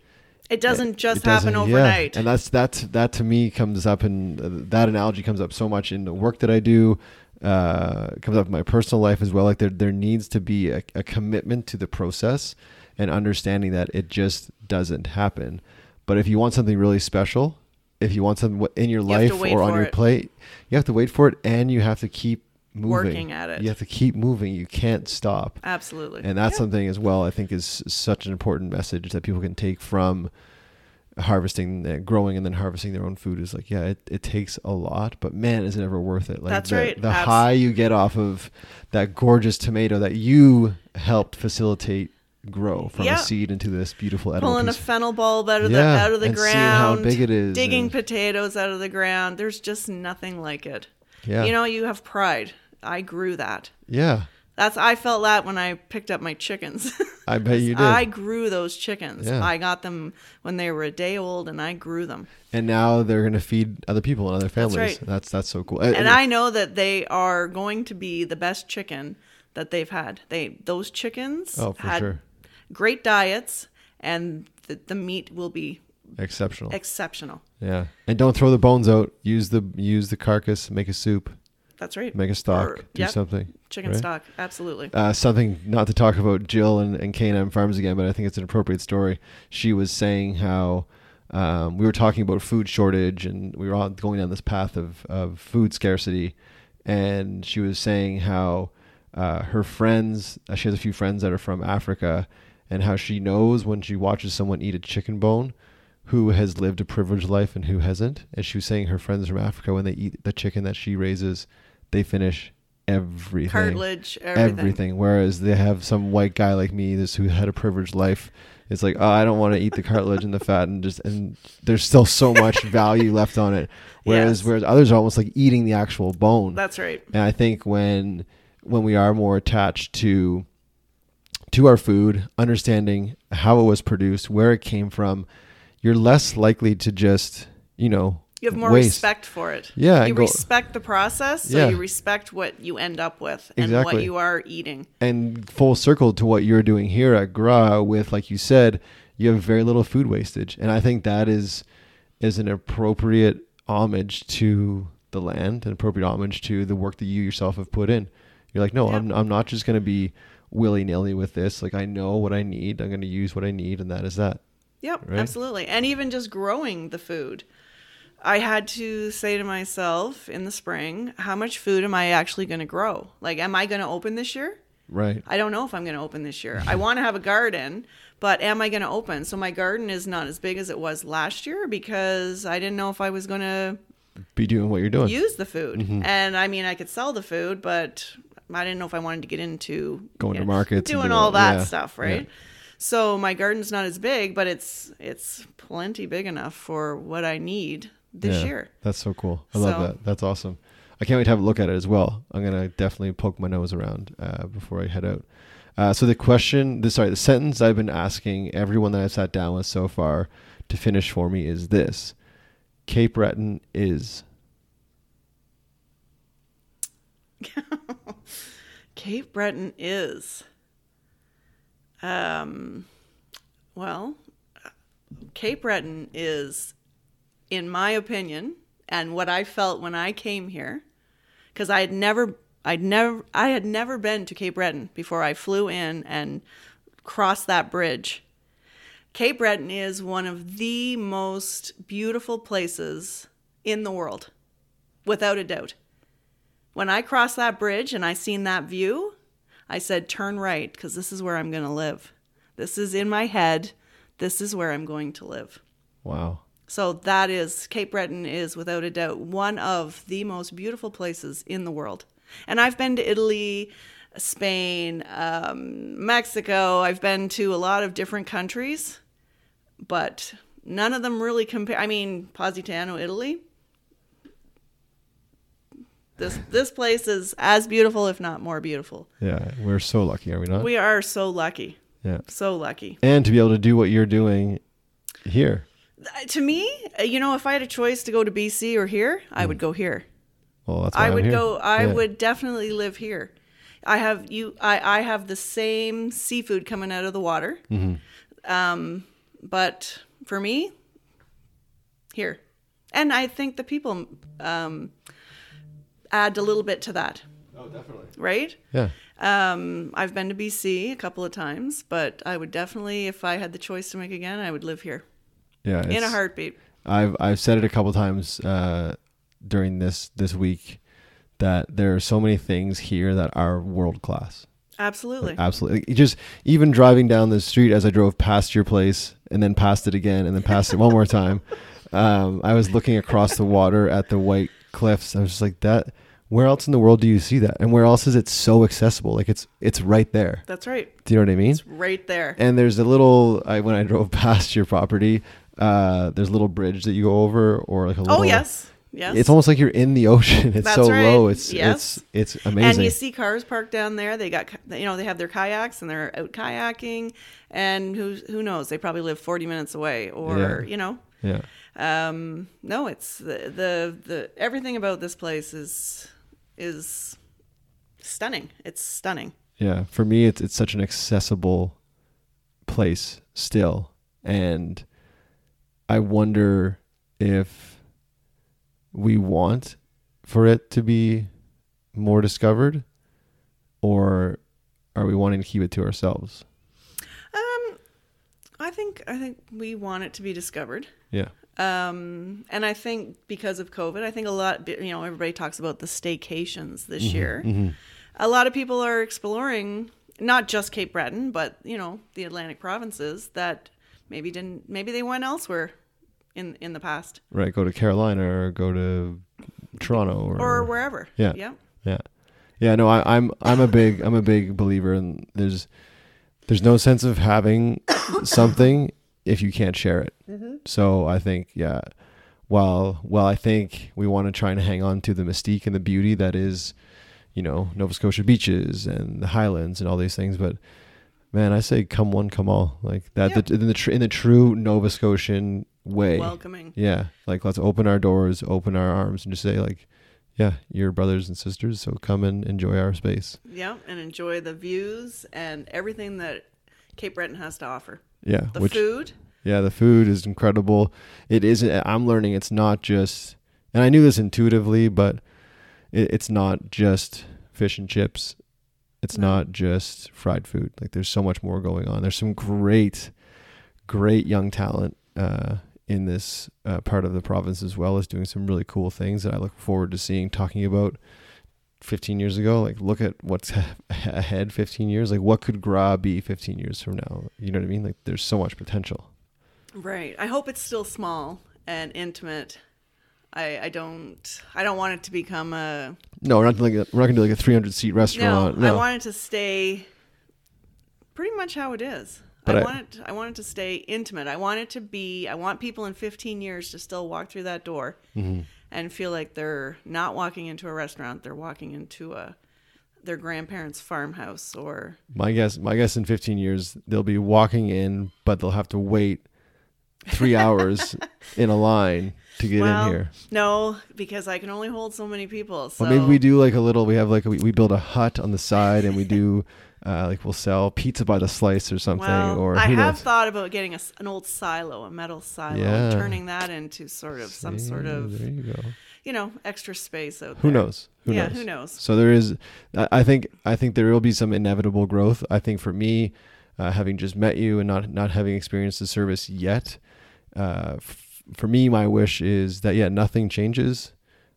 It doesn't just it doesn't- happen yeah. overnight. And that's that that to me comes up and uh, that analogy comes up so much in the work that I do. Uh, comes up in my personal life as well. Like there there needs to be a, a commitment to the process and understanding that it just doesn't happen. But if you want something really special, if you want something in your have life or on your it. plate, you have to wait for it and you have to keep moving. Working at it. You have to keep moving. You can't stop. Absolutely. And that's Yeah. something as well I think is such an important message that people can take from harvesting uh, growing and then harvesting their own food is like yeah it, it takes a lot but man is it ever worth it like That's the, right. the Abs- high you get off of that gorgeous tomato that you helped facilitate grow from Yeah. a seed into this beautiful edible pulling a fennel bulb out of the Yeah, out of the and ground, seeing how big it is digging and- potatoes out of the ground. There's just nothing like it. yeah You know, you have pride. I grew that. yeah That's I felt that when I picked up my chickens. I bet you did I grew those chickens. Yeah. I got them when they were a day old, and I grew them. and now they're gonna feed other people and other families right. that's that's so cool And I know that they are going to be the best chicken that they've had. They those chickens Oh, for had sure. Great diets, and the, the meat will be exceptional exceptional. yeah and don't throw the bones out use the use the carcass make a soup That's right. make a stock Or- do yep, something Chicken right? stock, absolutely. uh, something not to talk about Jill and, and K&M Farms again, but I think it's an appropriate story. She was saying how um, we were talking about food shortage and we were all going down this path of, of food scarcity. And she was saying how uh, her friends, uh, she has a few friends that are from Africa, and how she knows when she watches someone eat a chicken bone who has lived a privileged life and who hasn't. And she was saying her friends from Africa, when they eat the chicken that she raises, they finish everything Cartilage, everything. everything. Whereas they have some white guy like me, this who had a privileged life. It's like, oh, I don't want to eat the cartilage and the fat, and just and there's still so much value left on it. Whereas Yes. whereas others are almost like eating the actual bone. That's right. and I think when when we are more attached to to our food, understanding how it was produced, where it came from, you're less likely to just you know You have more waste. respect for it. Yeah, You go- respect the process, so Yeah. you respect what you end up with and Exactly. what you are eating. and full circle to what you're doing here at Gra with like you said you have very little food wastage and I think that is is an appropriate homage to the land an appropriate homage to the work that you yourself have put in you're like no Yeah. I'm, I'm not just going to be willy-nilly with this like I know what I need I'm going to use what I need and that is that Yep, Right? absolutely. And even just growing the food. I had to say to myself in the spring, how much food am I actually going to grow? Like, am I going to open this year? right I don't know if I'm going to open this year. I want to have a garden, but am I going to open? So my garden is not as big as it was last year because I didn't know if I was going to be doing what you're doing use the food. Mm-hmm. And I mean, I could sell the food, but I didn't know if I wanted to get into Going to you know, markets doing doing all all- that yeah, stuff, yeah. right? So my garden's not as big, but it's it's plenty big enough for what I need this Yeah, year. That's so cool. I love that. That's awesome. I can't wait to have a look at it as well. I'm gonna definitely poke my nose around uh, before I head out. Uh, so the question, the sorry, the sentence I've been asking everyone that I've sat down with so far to finish for me is this: Cape Breton is. Cape Breton is, um, well, Cape Breton is, in my opinion, and what I felt when I came here, because I had never, I'd never, I had never been to Cape Breton before I flew in and crossed that bridge. Cape Breton is one of the most beautiful places in the world, without a doubt. When I crossed that bridge and I seen that view, I said, turn right, because this is where I'm going to live. This is in my head. This is where I'm going to live. Wow. So that is Cape Breton is without a doubt one of the most beautiful places in the world. And I've been to Italy, Spain, um, Mexico. I've been to a lot of different countries, but none of them really compare. I mean, Positano, Italy. This this place is as beautiful, if not more beautiful. Yeah, we're so lucky, are we not? We are so lucky, yeah. so lucky. And to be able to do what you're doing here. Uh, To me, uh, you know, if I had a choice to go to BC or here, I would go here. Well, that's why I I'm would here. go. I Yeah. would definitely live here. I have you. I I have the same seafood coming out of the water. Mm-hmm. Um, but for me, here, and I think the people um, add a little bit to that. Oh, definitely. Right. Yeah. Um, I've been to BC a couple of times, but I would definitely, if I had the choice to make again, I would live here Yeah. in a heartbeat. I've I've said it a couple of times uh, during this this week that there are so many things here that are world class. Absolutely. Absolutely. It Just even driving down the street as I drove past your place and then past it again and then past it one more time, um, I was looking across the water at the white cliffs. I was just like, that. Where else in the world do you see that? And where else is it so accessible? Like it's it's right there. That's right. Do you know what I mean? It's right there. And there's a little. I, when I drove past your property, uh, there's a little bridge that you go over, or like a little. oh yes, yes. It's almost like you're in the ocean. It's That's so right. low. It's Yes. it's it's amazing. and you see cars parked down there. They got, you know, they have their kayaks and they're out kayaking. And who who knows? They probably live forty minutes away, or Yeah. you know, yeah. um, no. It's the, the the everything about this place is is stunning. It's stunning. Yeah, for me, it's it's such an accessible place still, and I wonder if we want for it to be more discovered, or are we wanting to keep it to ourselves? Um, I think I think we want it to be discovered. Yeah, Um, and I think because of COVID, I think a lot, you know, everybody talks about the staycations this Mm-hmm, year. A lot of people are exploring not just Cape Breton, but you know, the Atlantic provinces that maybe didn't, maybe they went elsewhere in in the past right. Go to Carolina or go to Toronto or, or wherever. Yeah. yeah, Yeah, yeah. No, I, I'm I'm a big I'm a big believer and there's there's no sense of having something if you can't share it. Mm-hmm. So I think yeah, while while I think we want to try and hang on to the mystique and the beauty that is, you know, Nova Scotia beaches and the Highlands and all these things, but man, I say come one, come all, like that Yeah. the, in the tr- in the true Nova Scotian way. welcoming. Yeah, like let's open our doors, open our arms, and just say like, yeah, you're brothers and sisters, so come and enjoy our space. Yeah, and enjoy the views and everything that Cape Breton has to offer. Yeah, The which food, yeah, the food is incredible. It is. I'm learning it's not just, and I knew this intuitively, but it, it's not just fish and chips. It's No. not just fried food. Like there's so much more going on. There's some great, great young talent uh, in this uh, part of the province as well as doing some really cool things that I look forward to seeing. Talking about 15 years ago, like look at what's ahead 15 years. Like what could Gra be 15 years from now? You know what I mean? Like there's so much potential. right? I hope it's still small and intimate. I, I don't I don't want it to become a No, we're not like a, we're not gonna do like a 300 seat no, restaurant. No, I want it to stay pretty much how it is. But I, I- want it I want it to stay intimate. I want it to be I want people in 15 years to still walk through that door Mm-hmm. And feel like they're not walking into a restaurant, they're walking into a their grandparents' farmhouse or my guess, my guess in 15 years they'll be walking in, but they'll have to wait three hours in a line to get well, in here. no, because I can only hold so many people. So Well, maybe we do like a little. We have like a, we, we build a hut on the side, and we do uh, like we'll sell pizza by the slice or something. Well, or I have knows? thought about getting a an old silo, a metal silo, Yeah. and turning that into sort of some sort of There you go. you know extra space out Who there. knows? Who yeah, knows? who knows? So there is, I I think, I think there will be some inevitable growth. I think for me, uh, having just met you and not not having experienced the service yet, uh, f- for me, my wish is that yeah, nothing changes,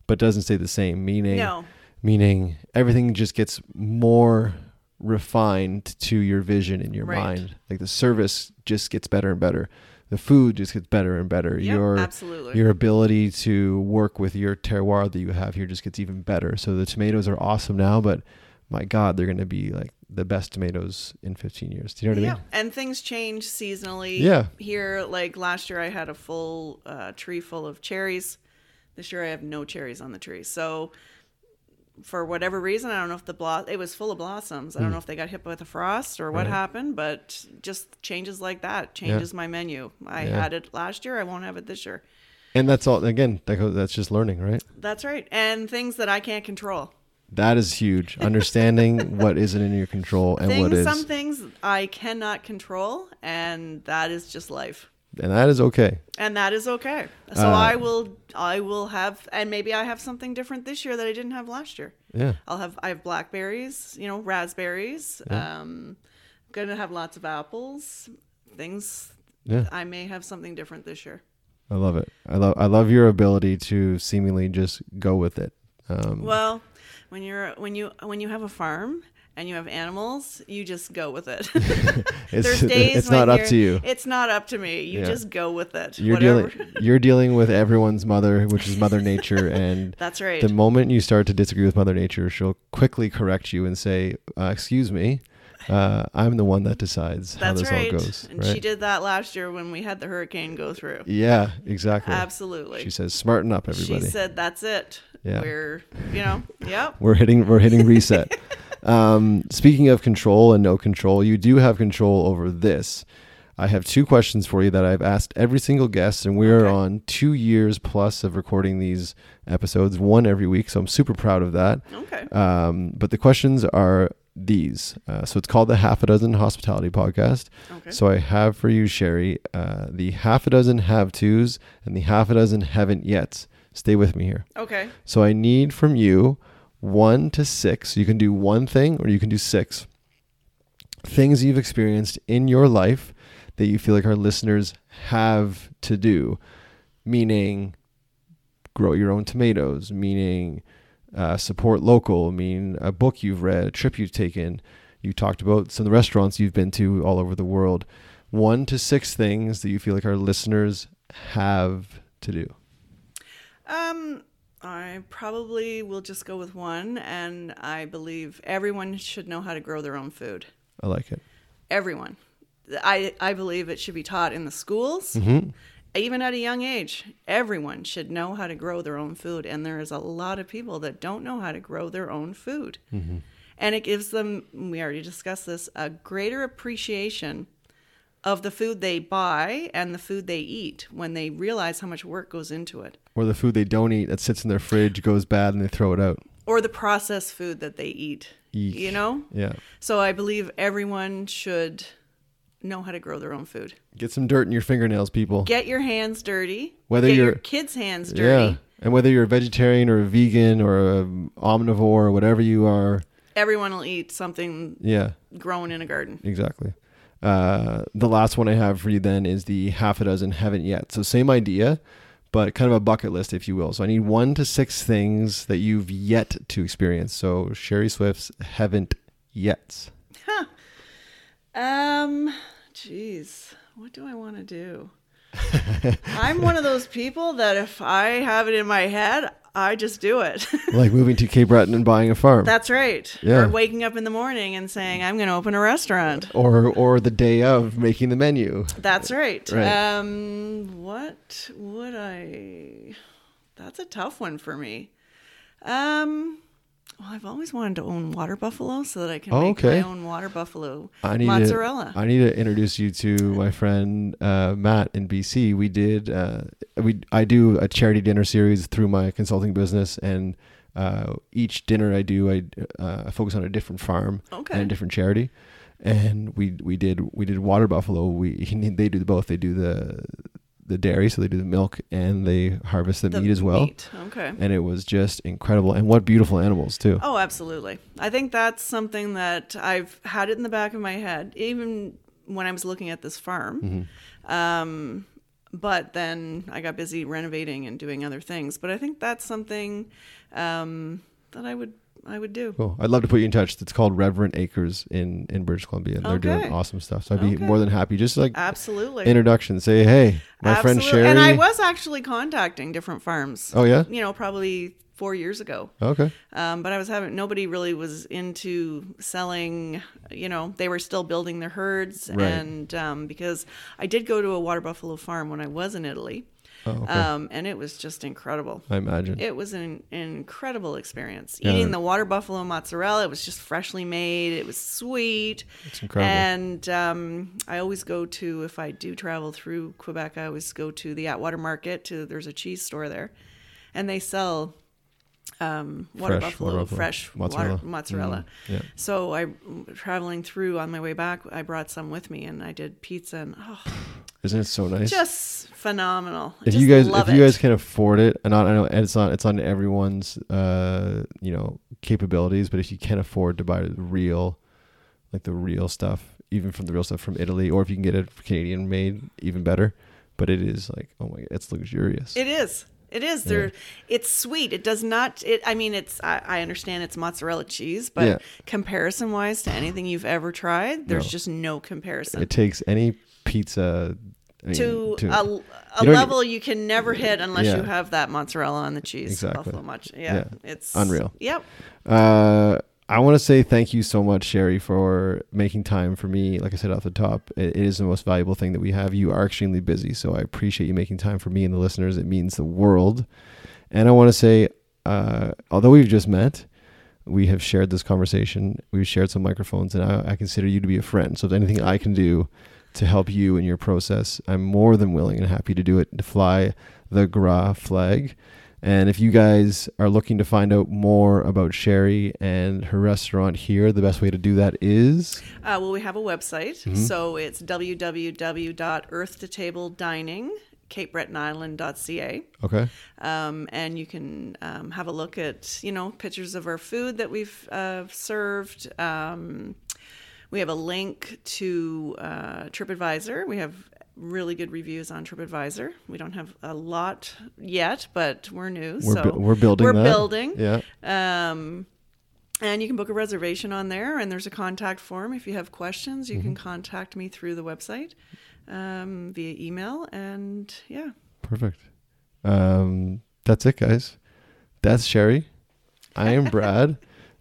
but doesn't stay the same. Meaning, No, meaning everything just gets more refined to your vision in your Right. mind. Like the service just gets better and better. the food just gets better and better. Yep, your absolutely. your ability to work with your terroir that you have here just gets even better. So the tomatoes are awesome now, but my God, they're going to be like the best tomatoes in 15 years. Do you know what I mean? Yeah, mean? and things change seasonally. Yeah. Here, like last year, I had a full uh, tree full of cherries. This year, I have no cherries on the tree. So, for whatever reason, I don't know if the blo- it was full of blossoms. I don't hmm. know if they got hit with a frost or what. Right. happened, but just changes like that changes my menu. I Yeah. had it last year. I won't have it this year. And that's all. Again, that's just learning, right? That's right. And things that I can't control. That is huge. Understanding what isn't in your control and what things, is, some things I cannot control, and that is just life. And that is okay. and that is okay. So Uh, I will I will have and maybe I have something different this year that I didn't have last year. Yeah. I'll have I have blackberries, you know, raspberries. Um gonna have lots of apples. Things Yeah. I may have something different this year. I love it. I love I love your ability to seemingly just go with it. Um, Well, when you're when you when you have a farm and you have animals, you just go with it. There's days it's not up to you. It's not up to me. You Yeah. just go with it. You're Whatever. dealing you're dealing with everyone's mother, which is Mother Nature, and That's right. the moment you start to disagree with Mother Nature, she'll quickly correct you and say, uh, "Excuse me, uh, I'm the one that decides how That's this right. all goes." and right? she did that last year when we had the hurricane go through. Yeah, exactly. Absolutely. She says, "Smarten up, everybody." She said, "That's it. Yeah. We're, you know, yep. we're hitting we're hitting reset. Um, speaking of control and no control, you do have control over this. I have two questions for you that I've asked every single guest, and we're Okay. on two years plus of recording these episodes, one every week. So I'm super proud of that. Okay. Um, but the questions are these. Uh, so it's called the Half a Dozen Hospitality Podcast. Okay. So I have for you, Cherie, uh, the half a dozen have tos and the half a dozen haven't yet. Stay with me here. Okay. So I need from you one to six. You can do one thing or you can do six things you've experienced in your life that you feel like our listeners have to do, meaning grow your own tomatoes, meaning uh, support local, mean a book you've read, a trip you've taken. You talked about some of the restaurants you've been to all over the world. One to six things that you feel like our listeners have to do. Um, I probably will just go with one, and I believe everyone should know how to grow their own food. I like it. Everyone. I I believe it should be taught in the schools. Mm-hmm. Even at a young age, everyone should know how to grow their own food, and there is a lot of people that don't know how to grow their own food. Mm-hmm. And it gives them, we already discussed this, a greater appreciation of the food they buy and the food they eat when they realize how much work goes into it. Or the food they don't eat that sits in their fridge goes bad and they throw it out. Or the processed food that they eat. Eek. You know? Yeah. So I believe everyone should know how to grow their own food. Get some dirt in your fingernails, people. Get your hands dirty. Whether Get your kids' hands dirty yeah. And whether you're a vegetarian or a vegan or a omnivore or whatever you are, Everyone will eat something yeah, grown in a garden. exactly. Uh, the last one I have for you then is the half a dozen haven't yet. So same idea, but kind of a bucket list, if you will. So I need one to six things that you've yet to experience. So Cherie Swift's haven't yet. Um, jeez, what do I want to do? I'm one of those people that if I have it in my head, I just do it. like moving to Cape Breton and buying a farm. That's right. Yeah. Or waking up in the morning and saying, I'm going to open a restaurant. or or the day of making the menu. That's right. Right. Um, what would I? That's a tough one for me. Um, well, I've always wanted to own water buffalo so that I can Oh, make okay. my own water buffalo I need mozzarella. To, I need to introduce you to my friend uh, Matt in BC. We did uh, we I do a charity dinner series through my consulting business, and uh, each dinner I do I uh, I focus on a different farm Okay. and a different charity. And we we did we did water buffalo. We they do both. They do the the dairy, so they do the milk and they harvest the, The meat as well. meat, Okay. And it was just incredible. And what beautiful animals too. Oh, absolutely. I think that's something that I've had it in the back of my head, even when I was looking at this farm. Mm-hmm. Um, but then I got busy renovating and doing other things. But I think that's something um, that I would I would do. Cool. I'd love to put you in touch. It's called Reverent Acres in in British Columbia. And They're doing awesome stuff. So I'd be Okay. more than happy. Just like Absolutely. introduction. Say, hey, my friend Cherie. And I was actually contacting different farms. Oh yeah. You know, probably four years ago. Okay. Um, but I was having nobody really was into selling. You know, they were still building their herds, Right. and um, because I did go to a water buffalo farm when I was in Italy, Oh, okay. um, and it was just incredible. I imagine. It was an, an incredible experience. Yeah. Eating the water buffalo mozzarella, it was just freshly made. It was sweet. It's incredible. And um, I always go to if I do travel through Quebec, I always go to the Atwater Market. To there's a cheese store there, and they sell um, water Fresh buffalo, water buffalo fresh mozzarella. water mozzarella. Mm, yeah. So I traveling through on my way back, I brought some with me, and I did pizza, and oh, Isn't it so nice? just phenomenal. If just you guys if you it. guys can afford it and not, I know it's not it's on everyone's uh you know capabilities but if you can afford to buy the real like the real stuff even from the real stuff from Italy or if you can get it Canadian made even better but it is like oh my god it's luxurious It is. It is. Yeah. There. It's sweet. It does not. It. I mean, it's. I, I understand it's mozzarella cheese, but Yeah. comparison wise to anything you've ever tried, there's No. just no comparison. it takes any pizza I mean, to, to- a, a you level you can never hit unless Yeah. you have that mozzarella on the cheese. Exactly. Buffalo much. Yeah, Yeah. It's Unreal. Yep. Uh, I want to say thank you so much, Cherie, for making time for me. Like I said off the top, it, it is the most valuable thing that we have. You are extremely busy, so I appreciate you making time for me and the listeners. It means the world. And I want to say, uh, although we've just met, we have shared this conversation. We've shared some microphones, and I, I consider you to be a friend. So if anything I can do to help you in your process, I'm more than willing and happy to do it to fly the GRA flag. And if you guys are looking to find out more about Cherie and her restaurant here, the best way to do that is Uh, well, we have a website, Mm-hmm. so it's www.earth2tabledining, okay. um, and you can um, have a look at you know pictures of our food that we've uh, served. Um, we have a link to uh, TripAdvisor. We have really good reviews on TripAdvisor. We don't have a lot yet, but we're new, We're so bu- we're building We're that. building. Yeah. Um, and you can book a reservation on there, and there's a contact form. If you have questions, you can Mm-hmm. contact me through the website um, via email. And yeah, Perfect. Um, that's it, guys. That's Cherie. I am Brad.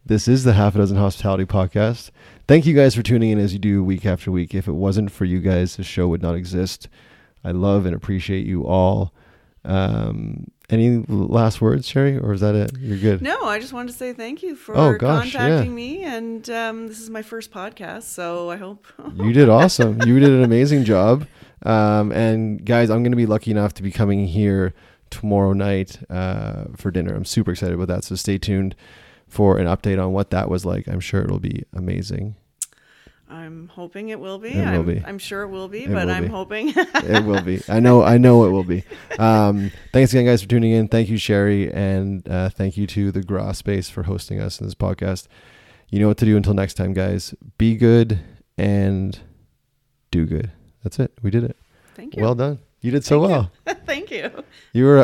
This is the Half a Dozen Hospitality Podcast. Thank you guys for tuning in as you do week after week. If it wasn't for you guys, the show would not exist. I love and appreciate you all. Um, any last words, Cherie, or is that it? You're good. No, I just wanted to say thank you for Oh, gosh, contacting yeah. me. And um, this is my first podcast, so I hope. You did awesome. you did an amazing job. Um, and guys, I'm going to be lucky enough to be coming here tomorrow night uh, for dinner. I'm super excited about that. So stay tuned for an update on what that was like. I'm sure it'll be amazing. I'm hoping it will be. It will I'm, be. I'm sure it will be, It but will I'm be. hoping. It will be. I know. I know it will be. Um, thanks again, guys, for tuning in. Thank you, Cherie, and uh, thank you to the Gra Space for hosting us in this podcast. You know what to do until next time, guys. Be good and do good. That's it. We did it. Thank you. Well done. You did so well. Thank you. You were